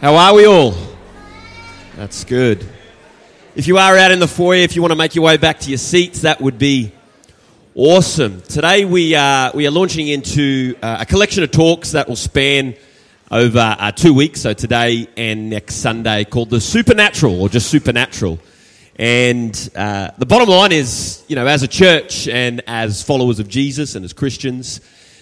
How are we all? That's good. If you are out in the foyer, if you want to make your way back to your seats, that would be awesome. Today we are, we are launching into uh, a collection of talks that will span over uh, two weeks, so today and next Sunday, called The Supernatural, or just Supernatural. And uh, the bottom line is, you know, as a church and as followers of Jesus and as Christians,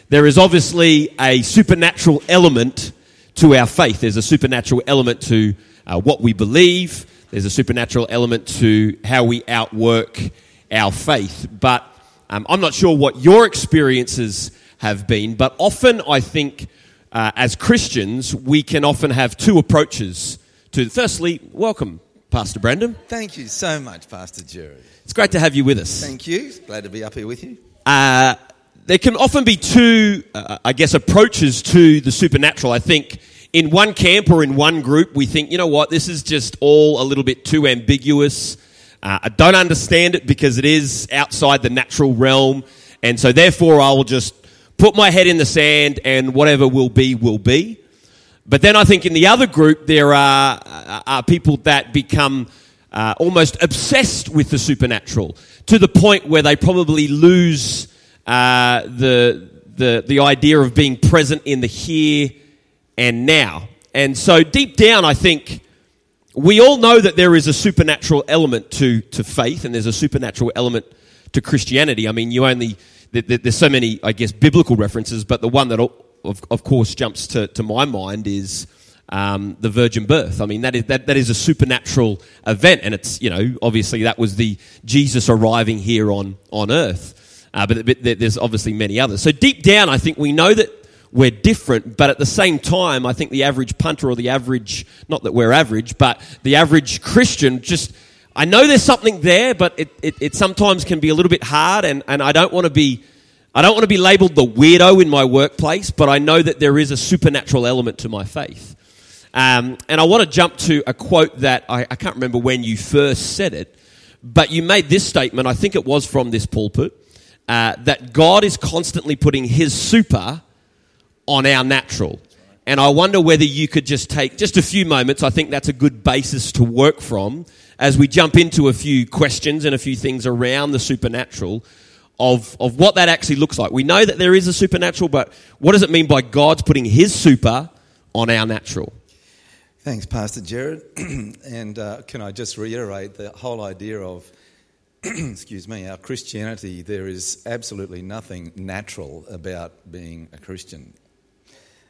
there is obviously a supernatural element to our faith. There's a supernatural element to uh, what we believe. There's a supernatural element to how we outwork our faith. But um, I'm not sure what your experiences have been, but often I think uh, as Christians, we can often have two approaches to. Firstly, welcome, Pastor Brandon. Thank you so much, Pastor Jerry. It's great to have you with us. Thank you. Glad to be up here with you. Uh, there can often be two, uh, I guess, approaches to the supernatural. I think in one camp or in one group, we think, you know what, this is just all a little bit too ambiguous. Uh, I don't understand it because it is outside the natural realm. And so therefore I will just put my head in the sand and whatever will be, will be. But then I think in the other group, there are, uh, are people that become uh, almost obsessed with the supernatural to the point where they probably lose uh, the, the, the idea of being present in the here and now. And so, deep down, I think we all know that there is a supernatural element to, to faith and there's a supernatural element to Christianity. I mean, you only, there's so many, I guess, biblical references, but the one that, of, of course, jumps to, to my mind is um, the virgin birth. I mean, that is, that, that is a supernatural event, and it's, you know, obviously that was the Jesus arriving here on, on earth. Uh, but, but there's obviously many others. So deep down, I think we know that we're different, but at the same time, I think the average punter or the average, not that we're average, but the average Christian just, I know there's something there, but it, it, it sometimes can be a little bit hard, and, and I don't want to be. I don't want to be labeled the weirdo in my workplace, but I know that there is a supernatural element to my faith. Um, and I want to jump to a quote that I, I can't remember when you first said it, but you made this statement, I think it was from this pulpit, uh, that God is constantly putting his super on our natural. And I wonder whether you could just take just a few moments. I think that's a good basis to work from as we jump into a few questions and a few things around the supernatural of, of what that actually looks like. We know that there is a supernatural, but what does it mean by God's putting his super on our natural? Thanks, Pastor Jared. and uh, can I just reiterate the whole idea of, excuse me, our Christianity, there is absolutely nothing natural about being a Christian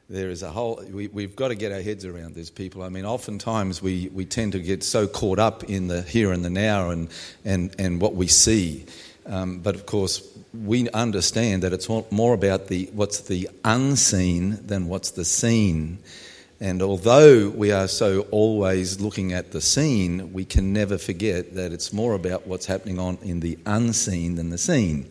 there is a whole we, have got to get our heads around this people. I mean oftentimes we, we tend to get so caught up in the here and the now and and, and what we see. Um, but of course we understand that it's more about the what's the unseen than what's the seen. And although we are so always looking at the seen we can never forget that it's more about what's happening on in the unseen than the seen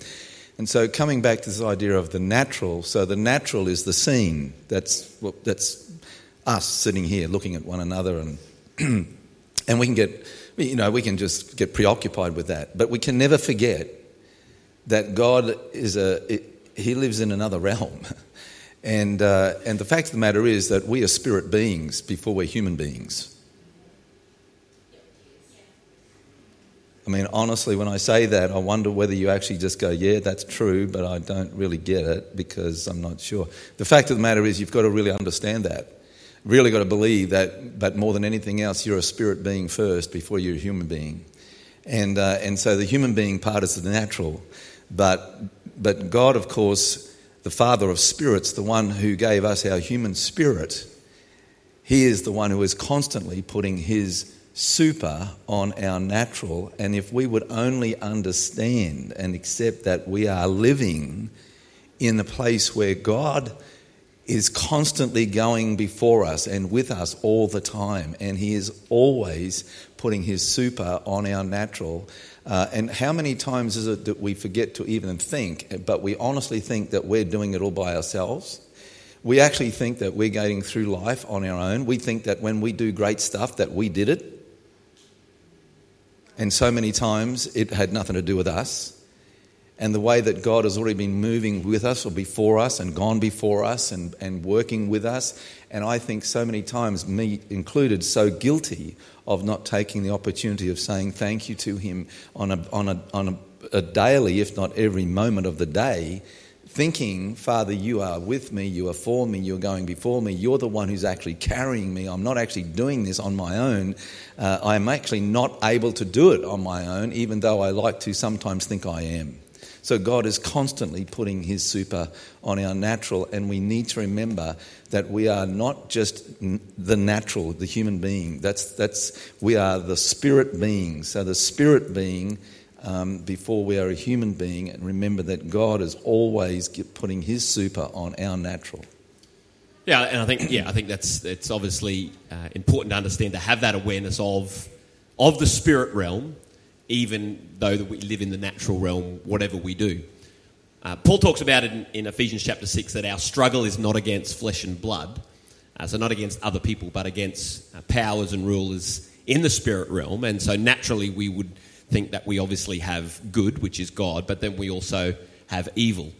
and so, coming back to this idea of the natural, so the natural is the seen. That's, well, that's us sitting here looking at one another, and, and we can get, you know, we can just get preoccupied with that. But we can never forget that God is a, He lives in another realm. And, uh, and the fact of the matter is that we are spirit beings before we're human beings. I mean, honestly, when I say that, I wonder whether you actually just go, yeah, that's true, but I don't really get it because I'm not sure. The fact of the matter is, you've got to really understand that. Really got to believe that, but more than anything else, you're a spirit being first before you're a human being. And, uh, and so the human being part is the natural. But, but God, of course, the Father of spirits, the one who gave us our human spirit, He is the one who is constantly putting His super on our natural. And if we would only understand and accept that we are living in a place where God is constantly going before us and with us all the time, and He is always putting His super on our natural. Uh, and how many times is it that we forget to even think, but we honestly think that we're doing it all by ourselves? We actually think that we're getting through life on our own. We think that when we do great stuff, that we did it and so many times it had nothing to do with us. and the way that God has already been moving with us or before us and gone before us and, and working with us. And I think so many times, me included, so guilty of not taking the opportunity of saying thank you to Him on a, on a, on a, a daily, if not every moment of the day, thinking, Father, you are with me, you are for me, you're going before me, you're the one who's actually carrying me. I'm not actually doing this on my own. Uh, I'm actually not able to do it on my own, even though I like to sometimes think I am. So God is constantly putting His super on our natural, and we need to remember that we are not just the natural, the human being. That's that's we are the spirit being. So the spirit being. Um, before we are a human being, and remember that God is always putting His super on our natural. Yeah, and I think yeah, I think that's it's obviously uh, important to understand to have that awareness of of the spirit realm even though that we live in the natural realm, whatever we do. Uh, Paul talks about it in, in, Ephesians chapter 6 that our struggle is not against flesh and blood, uh, so not against other people, but against uh, powers and rulers in the spirit realm. And so naturally, we would think that we obviously have good, which is God, but then we also have evil.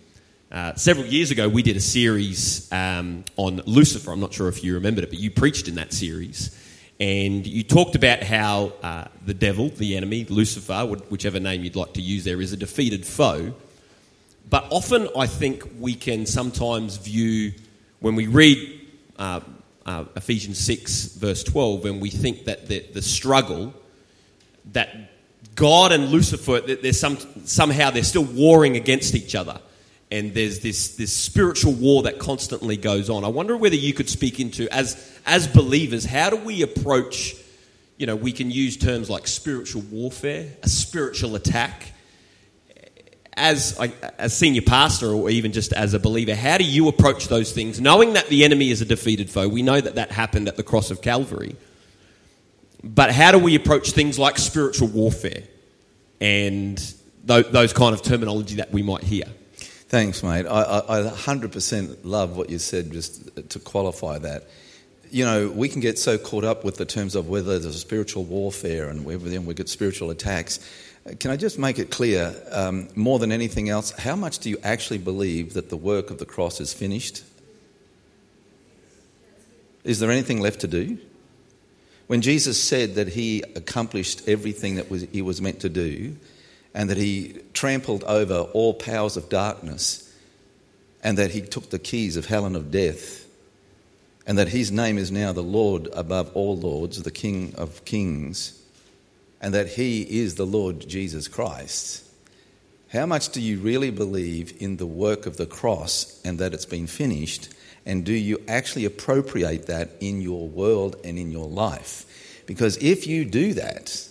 Uh, several years ago, we did a series um, on Lucifer. I'm not sure if you remembered it, but you preached in that series. And you talked about how uh, the devil, the enemy, Lucifer, whichever name you'd like to use there, is a defeated foe. But often I think we can sometimes view, when we read uh, uh, Ephesians 6, verse 12, and we think that the, the struggle, that God and Lucifer, there's some, somehow they're still warring against each other and there's this, this spiritual war that constantly goes on. I wonder whether you could speak into, as, as believers, how do we approach, you know, we can use terms like spiritual warfare, a spiritual attack. As, as senior pastor or even just as a believer, how do you approach those things, knowing that the enemy is a defeated foe? We know that that happened at the cross of Calvary. But how do we approach things like spiritual warfare and those kind of terminology that we might hear? Thanks, mate. I, I, I 100% love what you said just to qualify that. You know, we can get so caught up with the terms of whether there's a spiritual warfare and whether then we get spiritual attacks. Can I just make it clear, um, more than anything else, how much do you actually believe that the work of the cross is finished? Is there anything left to do? When Jesus said that he accomplished everything that was, he was meant to do, and that he trampled over all powers of darkness, and that he took the keys of hell and of death, and that his name is now the Lord above all lords, the King of kings, and that he is the Lord Jesus Christ. How much do you really believe in the work of the cross and that it's been finished? And do you actually appropriate that in your world and in your life? Because if you do that,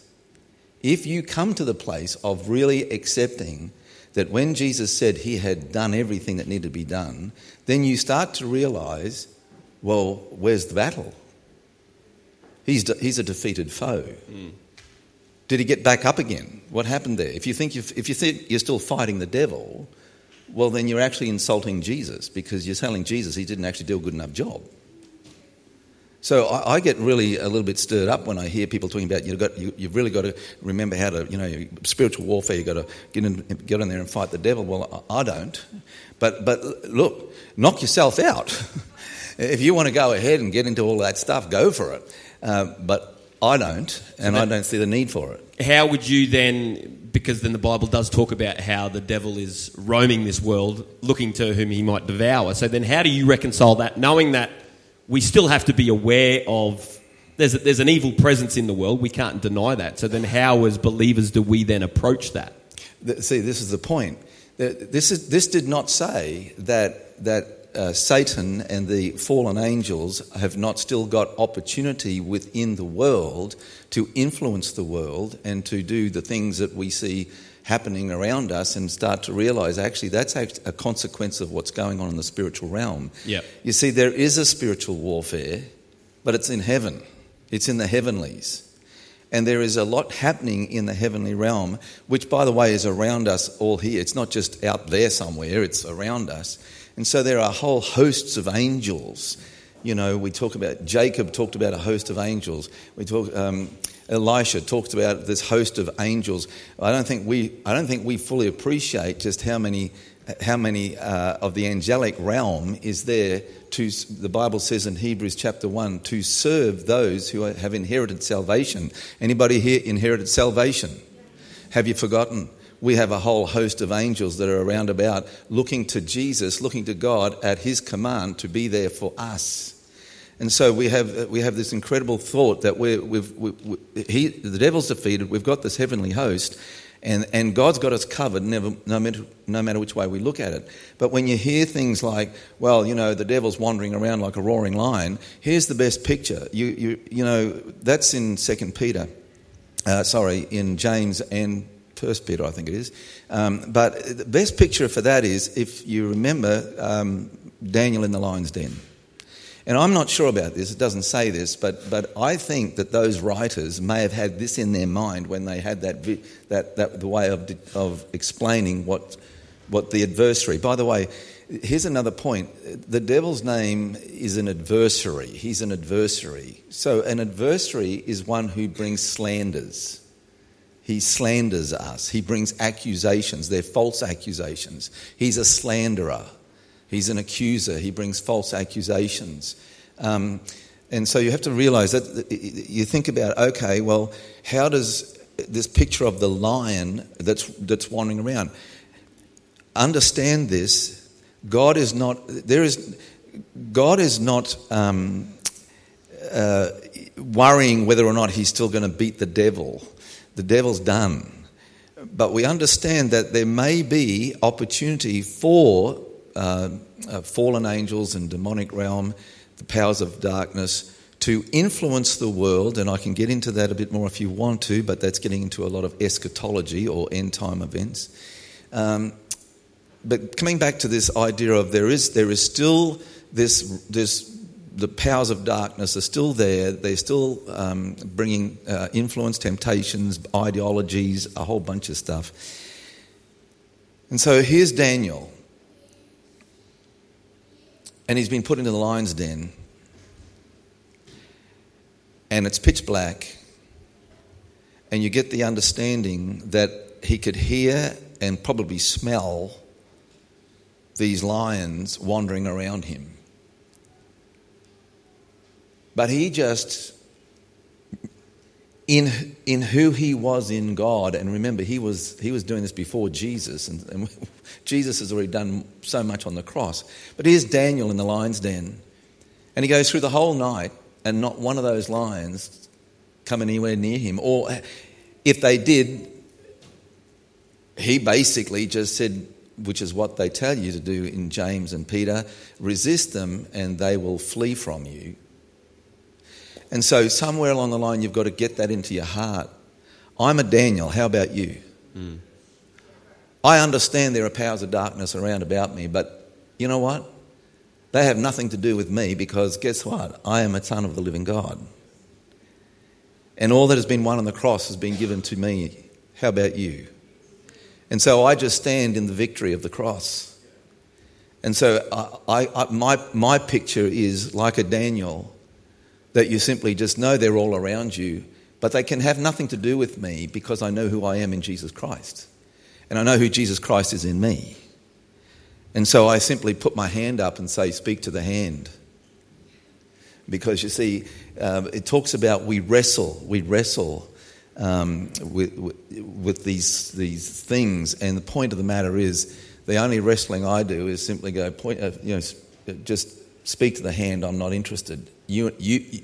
if you come to the place of really accepting that when Jesus said he had done everything that needed to be done, then you start to realize, well, where's the battle? He's, de- he's a defeated foe. Mm. Did he get back up again? What happened there? If you think, if you think you're still fighting the devil, well, then you're actually insulting Jesus because you're telling Jesus he didn't actually do a good enough job. So I, I, get really a little bit stirred up when I hear people talking about you've got you, have really got to remember how to you know spiritual warfare. You've got to get in get in there and fight the devil. Well, I, I don't. But but look, knock yourself out. if you want to go ahead and get into all that stuff, go for it. Uh, but I don't, and so I don't see the need for it. How would you then? Because then the Bible does talk about how the devil is roaming this world, looking to whom he might devour. So then, how do you reconcile that, knowing that? we still have to be aware of there's, a, there's an evil presence in the world. We can't deny that. So then, how, as believers, do we then approach that? See, this is the point. This, is, this did not say that, that uh, Satan and the fallen angels have not still got opportunity within the world to influence the world and to do the things that we see happening around us and start to realize actually that's a consequence of what's going on in the spiritual realm. Yep. You see, there is a spiritual warfare, but it's in heaven, it's in the heavenlies. And there is a lot happening in the heavenly realm, which, by the way, is around us all here. It's not just out there somewhere, it's around us. And so there are whole hosts of angels. You know, we talk about, Jacob talked about a host of angels. We talk, um, Elisha talks about this host of angels. I don't think we, I don't think we fully appreciate just how many, how many uh, of the angelic realm is there to, the Bible says in Hebrews chapter 1, to serve those who have inherited salvation. Anybody here inherited salvation? Have you forgotten? We have a whole host of angels that are around about looking to Jesus, looking to God at His command to be there for us. And so we have, we have this incredible thought that we're, we've, we, we, he, the devil's defeated, we've got this heavenly host, and, and God's got us covered never, no, matter, no matter which way we look at it. But when you hear things like, well, you know, the devil's wandering around like a roaring lion, here's the best picture. You, you, you know, that's in 2 Peter, uh, sorry, in James and First Peter, I think it is. Um, but the best picture for that is if you remember um, Daniel in the lion's den. And I'm not sure about this, it doesn't say this, but, but I think that those writers may have had this in their mind when they had that, that, that the way of, of explaining what, what the adversary. By the way, here's another point the devil's name is an adversary. He's an adversary. So, an adversary is one who brings slanders. He slanders us. He brings accusations. They're false accusations. He's a slanderer. He's an accuser. He brings false accusations. Um, and so you have to realize that you think about, okay, well, how does this picture of the lion that's, that's wandering around, understand this. God is not, there is, God is not um, uh, worrying whether or not he's still going to beat the devil. The devil's done. But we understand that there may be opportunity for uh, uh, fallen angels and demonic realm, the powers of darkness, to influence the world. And I can get into that a bit more if you want to, but that's getting into a lot of eschatology or end time events. Um, but coming back to this idea of there is, there is still this, this the powers of darkness are still there. They're still um, bringing uh, influence, temptations, ideologies, a whole bunch of stuff. And so here's Daniel. And he's been put into the lion's den. And it's pitch black. And you get the understanding that he could hear and probably smell these lions wandering around him. But he just, in, in who he was in God, and remember, he was, he was doing this before Jesus, and, and Jesus has already done so much on the cross. But here's Daniel in the lion's den, and he goes through the whole night, and not one of those lions come anywhere near him. Or if they did, he basically just said, which is what they tell you to do in James and Peter resist them and they will flee from you. And so, somewhere along the line, you've got to get that into your heart. I'm a Daniel. How about you? Mm. I understand there are powers of darkness around about me, but you know what? They have nothing to do with me because guess what? I am a son of the living God. And all that has been won on the cross has been given to me. How about you? And so I just stand in the victory of the cross. And so I, I, my, my picture is like a Daniel that you simply just know they're all around you, but they can have nothing to do with me because I know who I am in Jesus Christ. And I know who Jesus Christ is in me. And so I simply put my hand up and say, Speak to the hand. Because you see, um, it talks about we wrestle, we wrestle um, with, with, these, these things. And the point of the matter is, the only wrestling I do is simply go, point, uh, you know, just speak to the hand, I'm not interested. You, you,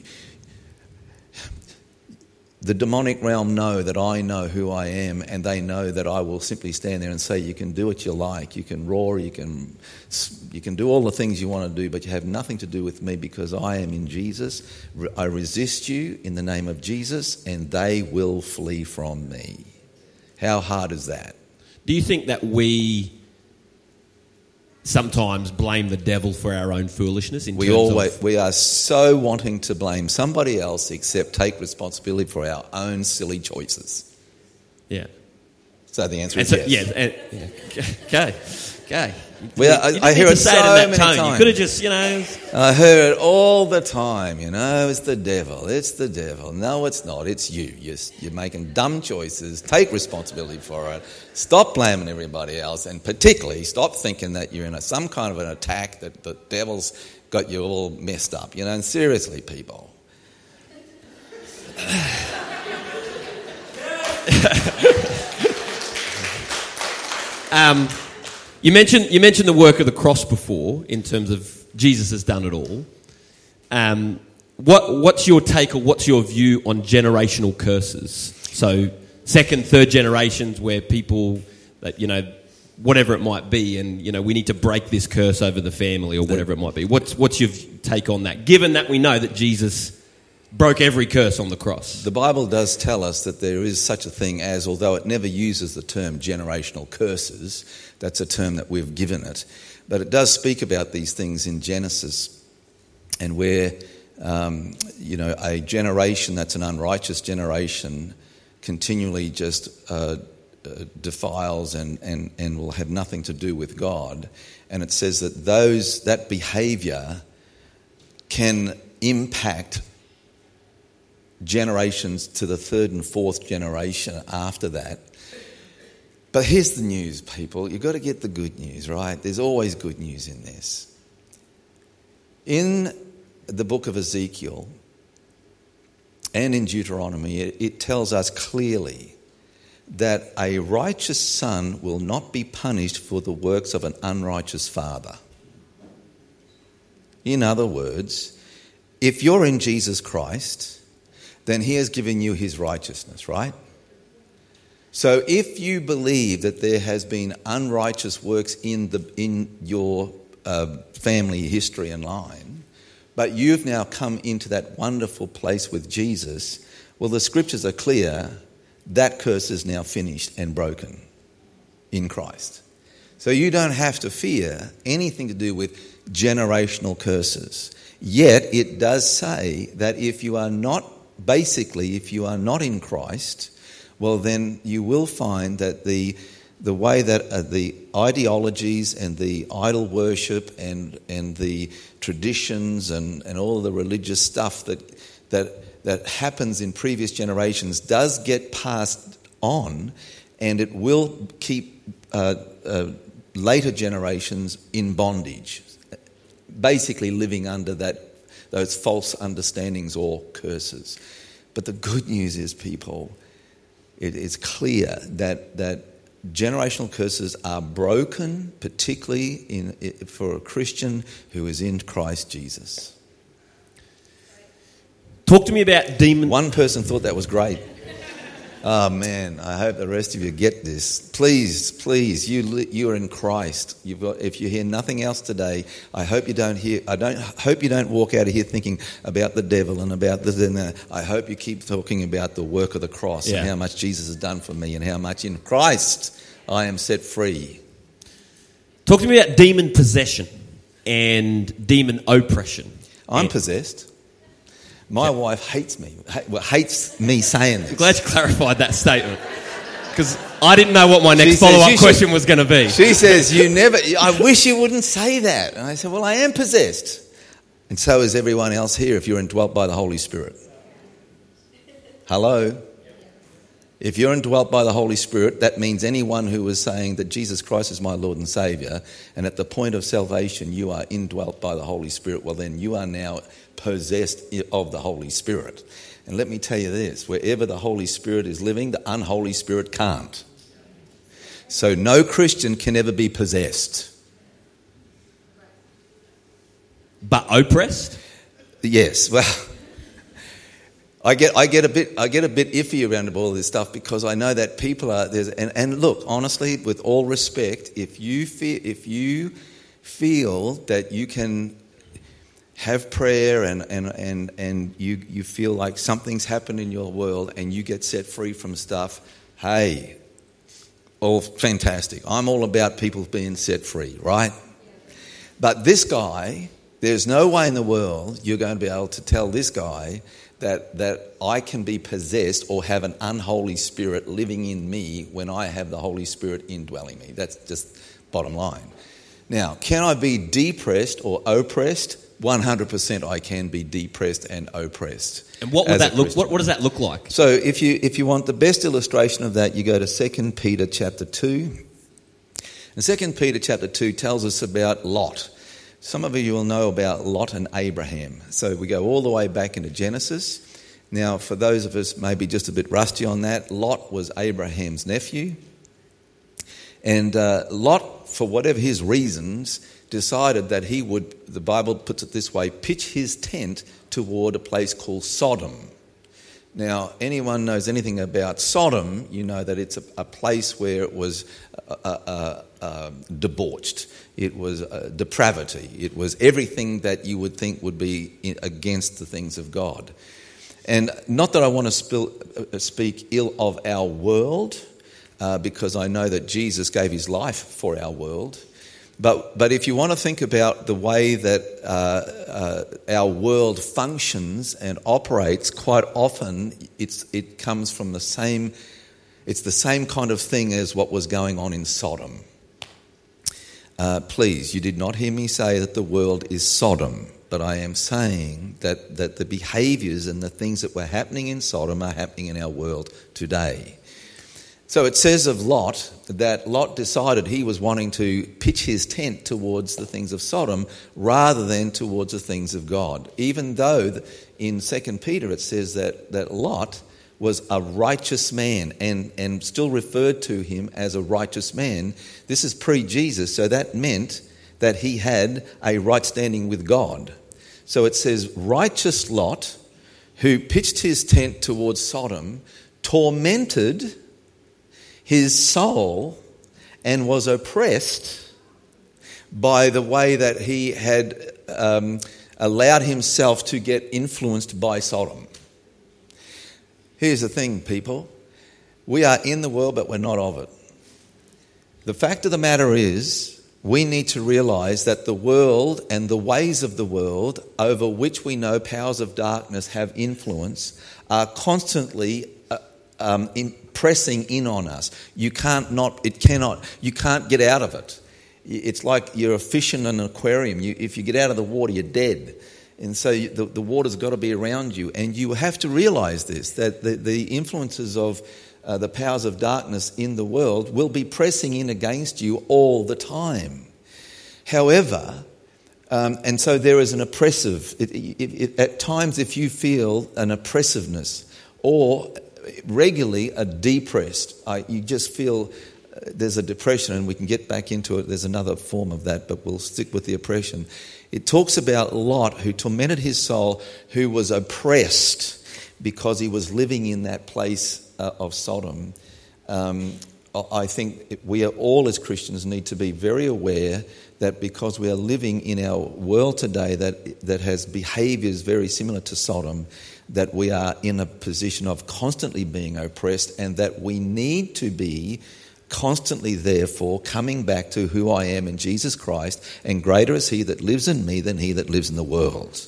the demonic realm know that I know who I am, and they know that I will simply stand there and say, "You can do what you like. You can roar. You can, you can do all the things you want to do, but you have nothing to do with me because I am in Jesus. I resist you in the name of Jesus, and they will flee from me." How hard is that? Do you think that we sometimes blame the devil for our own foolishness. In we always of... we are so wanting to blame somebody else, except take responsibility for our own silly choices. Yeah. So the answer And is so, yes. yeah, and- yeah. okay, okay. Well, I- I hear it so in that many tone. You could have just, you know, I hear it all the time, you know, it's the devil, it's the devil. No, it's not, it's you. You're, you're making dumb choices. Take responsibility for it. Stop blaming everybody else, and particularly stop thinking that you're in a, some kind of an attack that the devil's got you all messed up, you know, and seriously, people. Um, you mentioned you mentioned the work of the cross before, in terms of Jesus has done it all. Um, what what's your take or what's your view on generational curses? So second, third generations where people that you know whatever it might be, and you know we need to break this curse over the family or whatever it might be. What's what's your take on that? Given that we know that Jesus broke every curse on the cross. The Bible does tell us that there is such a thing as, although it never uses the term generational curses, that's a term that we've given it, but it does speak about these things in Genesis and where, um, you know, a generation that's an unrighteous generation continually just uh, uh, defiles and, and, and will have nothing to do with God. And it says that those, that behavior can impact generations to the third and fourth generation after that. But here's the news, people. You've got to get the good news, right? There's always good news in this. In the book of Ezekiel and in Deuteronomy, it, it tells us clearly that a righteous son will not be punished for the works of an unrighteous father. In other words, if you're in Jesus Christ, then he has given you his righteousness, right? So if you believe that there has been unrighteous works in, the, in your uh, family history and line, but you've now come into that wonderful place with Jesus, well, the scriptures are clear that curse is now finished and broken in Christ. So you don't have to fear anything to do with generational curses. Yet it does say that if you are not, basically, if you are not in Christ, well, then you will find that the, the way that uh, the ideologies and the idol worship and, and the traditions and, and all the religious stuff that, that, that happens in previous generations does get passed on and it will keep uh, uh, later generations in bondage, basically living under that, those false understandings or curses. But the good news is, people, it is clear that, that generational curses are broken, particularly in, for a Christian who is in Christ Jesus. Talk to me about demon. One person thought that was great. Oh man, I hope the rest of you get this. Please, please, you you are in Christ. You've got, if you hear nothing else today, I hope you don't hear. I don't hope you don't walk out of here thinking about the devil and about this and that. I hope you keep talking about the work of the cross Yeah. and how much Jesus has done for me and how much in Christ I am set free. Talk to me about demon possession and demon oppression. I'm And- possessed. My wife hates me. ha- Well, hates me saying this. Glad you clarified that statement because I didn't know what my next follow up should- question was going to be. She says, You never, I wish you wouldn't say that. And I said, Well, I am possessed. And so is everyone else here if you're indwelt by the Holy Spirit. Hello? If you're indwelt by the Holy Spirit, that means anyone who is saying that Jesus Christ is my Lord and Savior, and at the point of salvation you are indwelt by the Holy Spirit, well, then you are now possessed of the Holy Spirit. And let me tell you this wherever the Holy Spirit is living, the unholy spirit can't. So no Christian can ever be possessed. But oppressed? Yes, well, I get, I get a bit, I get a bit iffy around all of this stuff because I know that people are there's, and, and look, honestly, with all respect, if you feel, if you feel that you can have prayer and, and, and, and you, you feel like something's happened in your world and you get set free from stuff, hey, all fantastic. I'm all about people being set free, right? But this guy There's no way in the world you're going to be able to tell this guy that, that I can be possessed or have an unholy spirit living in me when I have the Holy Spirit indwelling me. That's just bottom line. Now, can I be depressed or oppressed? 100% I can be depressed and oppressed. And what would that look? What, what does that look like? So if you if you want the best illustration of that, you go to 2 Peter chapter 2. And 2 Peter chapter 2 tells us about Lot. Some of you will know about Lot and Abraham. So we go all the way back into Genesis. Now, for those of us maybe just a bit rusty on that, Lot was Abraham's nephew. And uh, Lot, for whatever his reasons, decided that he would, the Bible puts it this way, pitch his tent toward a place called Sodom. Now, anyone knows anything about Sodom, you know that it's a, a place where it was uh, uh, uh, debauched. It was uh, depravity. It was everything that you would think would be in, against the things of God. And not that I want to spill, uh, speak ill of our world, uh, because I know that Jesus gave his life for our world. But, but if you want to think about the way that uh, uh, our world functions and operates, quite often it's, it comes from the same, it's the same kind of thing as what was going on in Sodom. Uh, please, you did not hear me say that the world is Sodom, but I am saying that, that the behaviors and the things that were happening in Sodom are happening in our world today. So it says of Lot that Lot decided he was wanting to pitch his tent towards the things of Sodom rather than towards the things of God. Even though in 2 Peter it says that, that Lot was a righteous man and, and still referred to him as a righteous man. This is pre Jesus, so that meant that he had a right standing with God. So it says, righteous Lot, who pitched his tent towards Sodom, tormented his soul and was oppressed by the way that he had um, allowed himself to get influenced by Sodom. Here's the thing, people we are in the world, but we're not of it. The fact of the matter is, we need to realize that the world and the ways of the world over which we know powers of darkness have influence are constantly um, in, pressing in on us. You can't not, it cannot, you can't get out of it. It's like you're a fish in an aquarium. You, if you get out of the water, you're dead. And so you, the, the water's got to be around you. And you have to realize this that the, the influences of uh, the powers of darkness in the world will be pressing in against you all the time. However, um, and so there is an oppressive, it, it, it, at times, if you feel an oppressiveness or regularly a depressed, uh, you just feel uh, there's a depression, and we can get back into it. There's another form of that, but we'll stick with the oppression. It talks about Lot, who tormented his soul, who was oppressed because he was living in that place uh, of Sodom. Um, I think we are all as Christians need to be very aware that because we are living in our world today that, that has behaviors very similar to Sodom, that we are in a position of constantly being oppressed and that we need to be constantly, therefore, coming back to who I am in Jesus Christ, and greater is He that lives in me than He that lives in the world.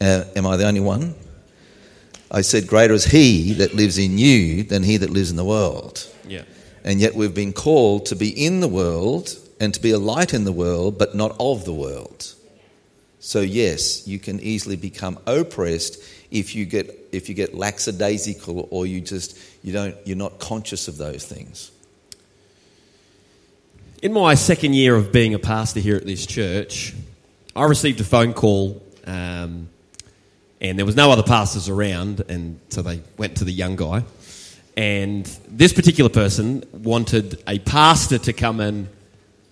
Uh, am I the only one? I said, Greater is He that lives in you than He that lives in the world. Yeah. And yet we've been called to be in the world and to be a light in the world, but not of the world. So yes, you can easily become oppressed if you get if you get lackadaisical or you just you don't you're not conscious of those things. In my second year of being a pastor here at this church, I received a phone call, um, and there was no other pastors around, and so they went to the young guy. And this particular person wanted a pastor to come and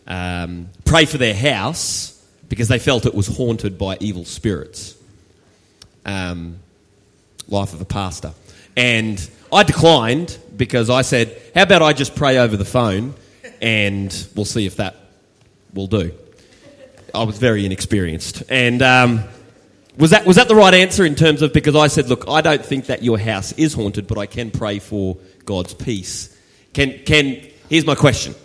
um, pray for their house because they felt it was haunted by evil spirits. Um, life of a pastor. And I declined because I said, How about I just pray over the phone and we'll see if that will do. I was very inexperienced. And um, was, that, was that the right answer in terms of because I said, Look, I don't think that your house is haunted, but I can pray for God's peace. Can, can, here's my question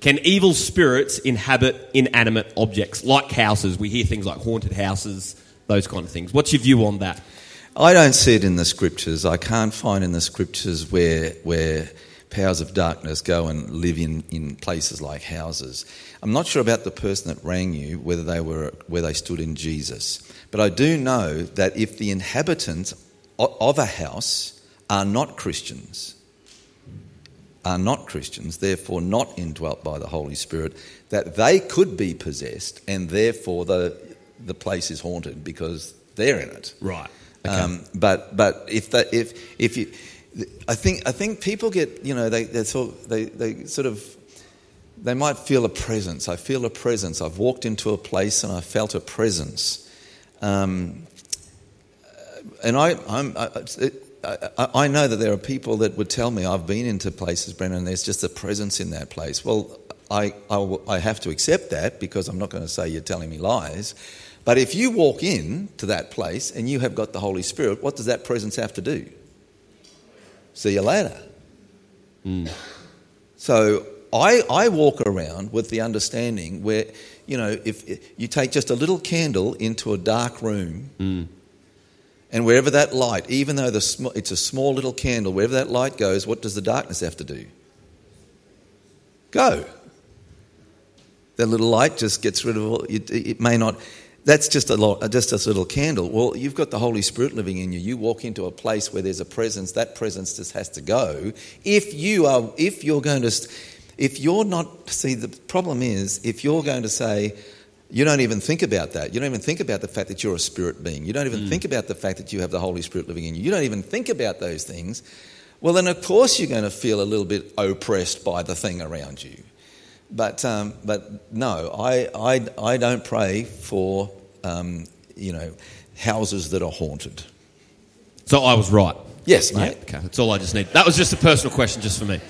Can evil spirits inhabit inanimate objects like houses? We hear things like haunted houses, those kind of things. What's your view on that? I don't see it in the scriptures. I can't find in the scriptures where where powers of darkness go and live in, in places like houses. I'm not sure about the person that rang you, whether they were where they stood in Jesus. But I do know that if the inhabitants of a house are not Christians, are not Christians, therefore not indwelt by the Holy Spirit, that they could be possessed and therefore the, the place is haunted because they're in it. Right. Okay. Um, but but if that if if you, I think I think people get you know they they sort they, they sort of they might feel a presence. I feel a presence. I've walked into a place and I felt a presence. Um, and I, I'm, I, I, I, know that there are people that would tell me I've been into places, Brennan, there's just a presence in that place. Well, I, I, I have to accept that because I'm not going to say you're telling me lies. But if you walk in to that place and you have got the Holy Spirit, what does that presence have to do? See you later. Mm. So I, I walk around with the understanding where, you know, if you take just a little candle into a dark room, mm. And wherever that light, even though the it's a small little candle, wherever that light goes, what does the darkness have to do? Go. That little light just gets rid of all, it, it may not, that's just a, lot, uh, just a little candle. Well, you've got the Holy Spirit living in you. You walk into a place where there's a presence, that presence just has to go. If you are, if you're going to, if you're not, see, the problem is if you're going to say, you don't even think about that. You don't even think about the fact that you're a spirit being. You don't even mm. think about the fact that you have the Holy Spirit living in you. You don't even think about those things. Well, then, of course, you're going to feel a little bit oppressed by the thing around you. But, um, but no, I, I, I don't pray for, um, you know, houses that are haunted. So I was right. Yes, mate. Yeah, okay, that's all I just need. That was just a personal question, just for me.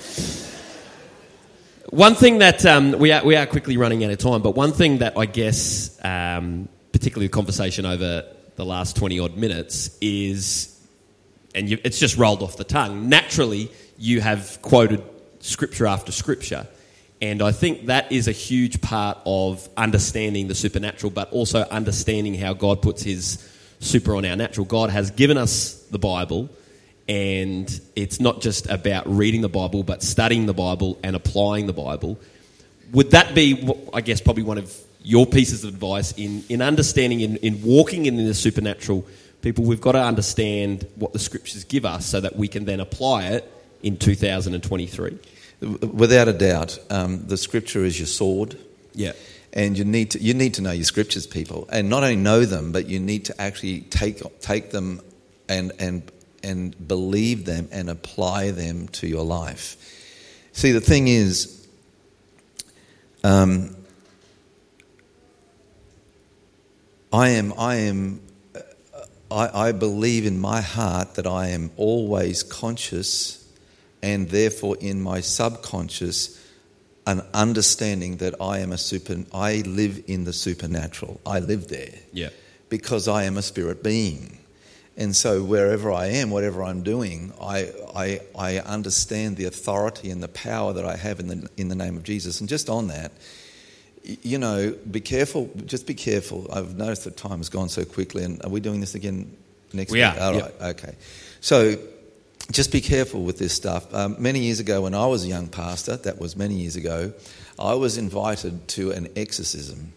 One thing that um, we, are, we are quickly running out of time, but one thing that I guess, um, particularly the conversation over the last 20 odd minutes, is, and you, it's just rolled off the tongue, naturally, you have quoted scripture after scripture. And I think that is a huge part of understanding the supernatural, but also understanding how God puts his super on our natural. God has given us the Bible and it's not just about reading the Bible, but studying the Bible and applying the Bible. Would that be, I guess, probably one of your pieces of advice in, in understanding, in, in walking in the supernatural? People, we've got to understand what the scriptures give us so that we can then apply it in 2023. Without a doubt, um, the scripture is your sword. Yeah. And you need, to, you need to know your scriptures, people. And not only know them, but you need to actually take, take them and, and and believe them and apply them to your life. See, the thing is, um, I am, I am, I, I believe in my heart that I am always conscious and therefore in my subconscious an understanding that I am a super, I live in the supernatural. I live there. Yeah. Because I am a spirit being. And so wherever I am, whatever I'm doing, I, I, I understand the authority and the power that I have in the, in the name of Jesus. And just on that, you know, be careful, just be careful. I've noticed that time has gone so quickly. And are we doing this again next we week? Are. All right, yep. okay. So just be careful with this stuff. Um, many years ago, when I was a young pastor, that was many years ago, I was invited to an exorcism.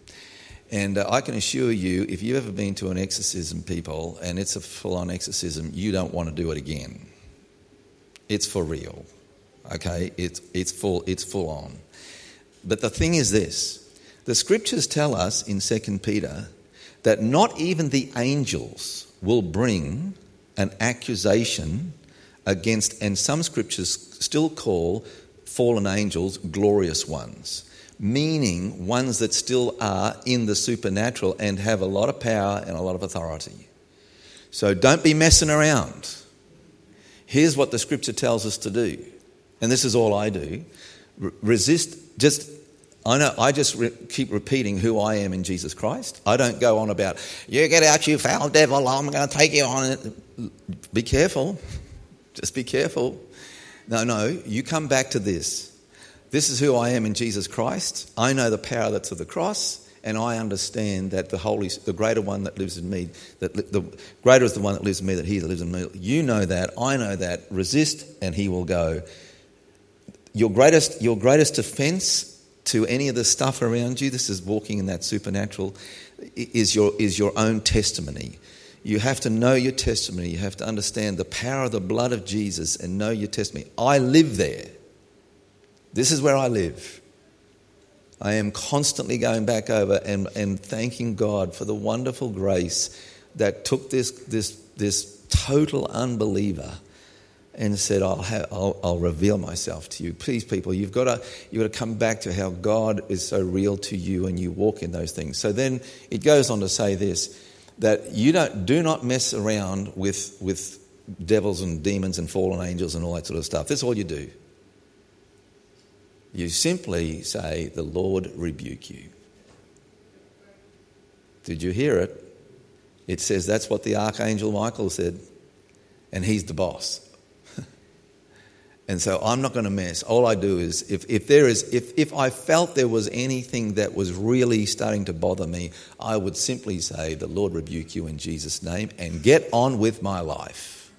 And uh, I can assure you, if you've ever been to an exorcism, people, and it's a full on exorcism, you don't want to do it again. It's for real. Okay? It's, it's, full, it's full on. But the thing is this the scriptures tell us in 2 Peter that not even the angels will bring an accusation against, and some scriptures still call fallen angels glorious ones meaning ones that still are in the supernatural and have a lot of power and a lot of authority. So don't be messing around. Here's what the scripture tells us to do. And this is all I do. resist, just, I know, I just re- keep repeating who I am in Jesus Christ. I don't go on about, you get out, you foul devil, I'm going to take you on it. Be careful. Just be careful. No, no, you come back to this This is who I am in Jesus Christ. I know the power that's of the cross, and I understand that the Holy, the greater one that lives in me, that the greater is the one that lives in me, that he that lives in me. You know that. I know that. Resist, and he will go. Your greatest, your greatest offense to any of the stuff around you, this is walking in that supernatural. Is your, is your own testimony. You have to know your testimony. You have to understand the power of the blood of Jesus and know your testimony. I live there. This is where I live. I am constantly going back over and, and thanking God for the wonderful grace that took this, this, this total unbeliever and said, I'll, have, I'll, I'll reveal myself to you. Please, people, you've got, to, you've got to come back to how God is so real to you and you walk in those things. So then it goes on to say this that you don't, do not mess around with, with devils and demons and fallen angels and all that sort of stuff. That's all you do. You simply say, The Lord rebuke you. Did you hear it? It says that's what the Archangel Michael said, and he's the boss. and so I'm not going to mess. All I do is, if, if there is, if, if I felt there was anything that was really starting to bother me, I would simply say, The Lord rebuke you in Jesus' name, and get on with my life.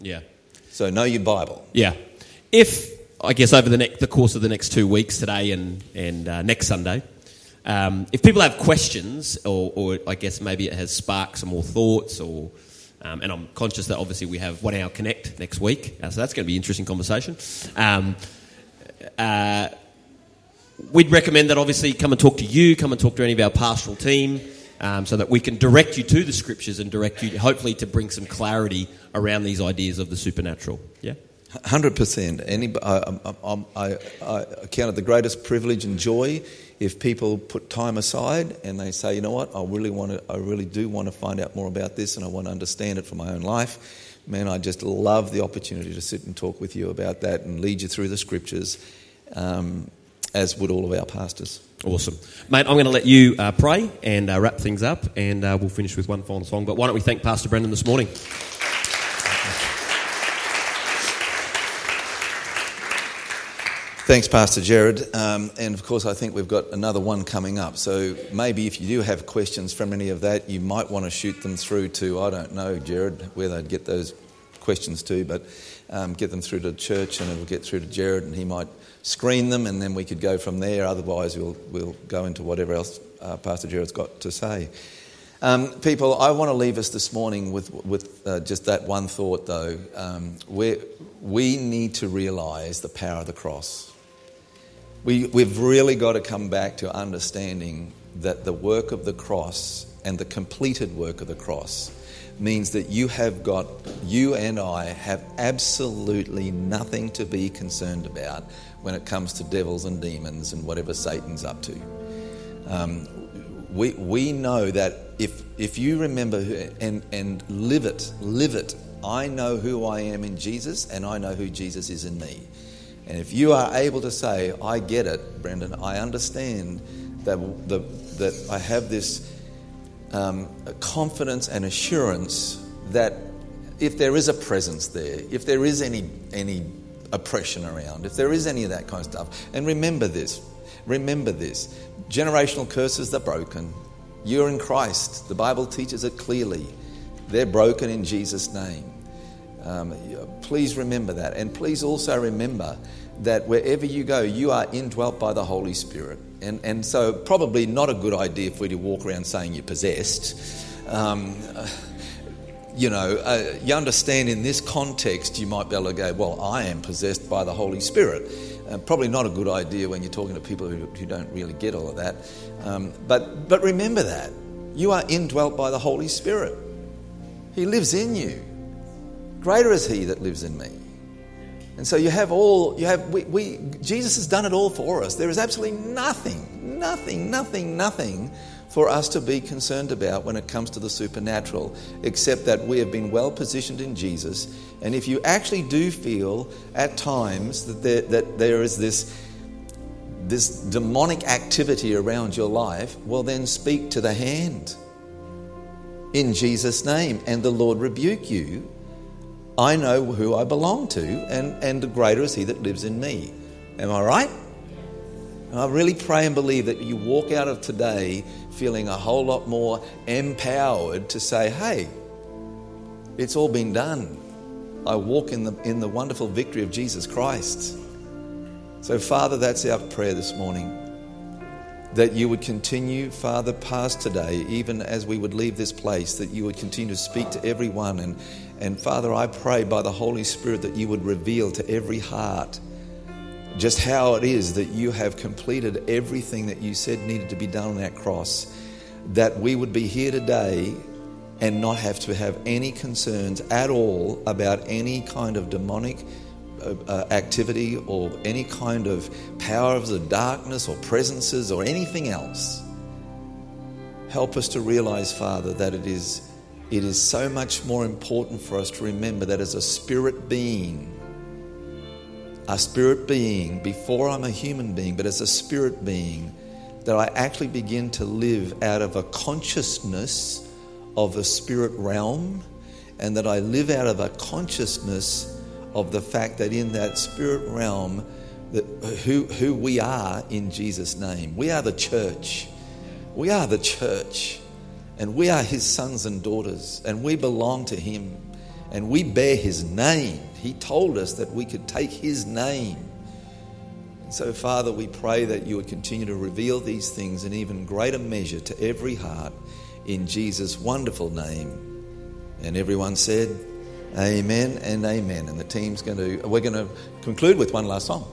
Yeah. So know your Bible. Yeah. If, I guess, over the, ne- the course of the next two weeks, today and, and uh, next Sunday, um, if people have questions, or, or I guess maybe it has sparked some more thoughts, or um, and I'm conscious that obviously we have One Hour Connect next week, uh, so that's going to be an interesting conversation. Um, uh, we'd recommend that obviously come and talk to you, come and talk to any of our pastoral team, um, so that we can direct you to the scriptures and direct you, hopefully, to bring some clarity around these ideas of the supernatural. Yeah. Hundred percent. Any, I, I, I, I count it the greatest privilege and joy if people put time aside and they say, you know what, I really want to, I really do want to find out more about this, and I want to understand it for my own life. Man, I just love the opportunity to sit and talk with you about that and lead you through the scriptures, um, as would all of our pastors. Awesome. Mate, I'm going to let you uh, pray and uh, wrap things up, and uh, we'll finish with one final song. But why don't we thank Pastor Brendan this morning? Thanks, Pastor Jared. Um, and of course, I think we've got another one coming up. So maybe if you do have questions from any of that, you might want to shoot them through to, I don't know, Jared, where they'd get those questions to, but um, get them through to church and it'll get through to Jared and he might screen them and then we could go from there. Otherwise, we'll, we'll go into whatever else uh, Pastor Jared's got to say. Um, people, I want to leave us this morning with, with uh, just that one thought, though. Um, we we need to realise the power of the cross. We, we've really got to come back to understanding that the work of the cross and the completed work of the cross means that you have got, you and I have absolutely nothing to be concerned about when it comes to devils and demons and whatever Satan's up to. Um, we, we know that if, if you remember and, and live it, live it, I know who I am in Jesus and I know who Jesus is in me. And if you are able to say, I get it, Brendan, I understand that, the, that I have this um, confidence and assurance that if there is a presence there, if there is any, any oppression around, if there is any of that kind of stuff, and remember this, remember this generational curses are broken. You're in Christ. The Bible teaches it clearly. They're broken in Jesus' name. Um, please remember that. And please also remember that wherever you go, you are indwelt by the Holy Spirit. And, and so, probably not a good idea for you to walk around saying you're possessed. Um, you know, uh, you understand in this context, you might be able to go, Well, I am possessed by the Holy Spirit. Uh, probably not a good idea when you're talking to people who, who don't really get all of that. Um, but, but remember that. You are indwelt by the Holy Spirit, He lives in you. Greater is He that lives in me. And so you have all, you have, we, we, Jesus has done it all for us. There is absolutely nothing, nothing, nothing, nothing for us to be concerned about when it comes to the supernatural, except that we have been well positioned in Jesus. And if you actually do feel at times that there, that there is this, this demonic activity around your life, well, then speak to the hand in Jesus' name, and the Lord rebuke you. I know who I belong to, and, and the greater is He that lives in me. Am I right? And I really pray and believe that you walk out of today feeling a whole lot more empowered to say, hey, it's all been done. I walk in the, in the wonderful victory of Jesus Christ. So, Father, that's our prayer this morning. That you would continue, Father, past today, even as we would leave this place, that you would continue to speak to everyone. And, and Father, I pray by the Holy Spirit that you would reveal to every heart just how it is that you have completed everything that you said needed to be done on that cross, that we would be here today and not have to have any concerns at all about any kind of demonic uh, uh, activity or any kind of power of the darkness or presences or anything else. Help us to realize, Father, that it is, it is so much more important for us to remember that as a spirit being, a spirit being before I'm a human being, but as a spirit being, that I actually begin to live out of a consciousness of a spirit realm, and that I live out of a consciousness of the fact that in that spirit realm, that who, who we are in Jesus' name. We are the church. We are the church. And we are his sons and daughters, and we belong to him, and we bear his name. He told us that we could take His name. And so, Father, we pray that you would continue to reveal these things in even greater measure to every heart in Jesus' wonderful name. And everyone said, Amen and amen. And the team's going to, we're going to conclude with one last song.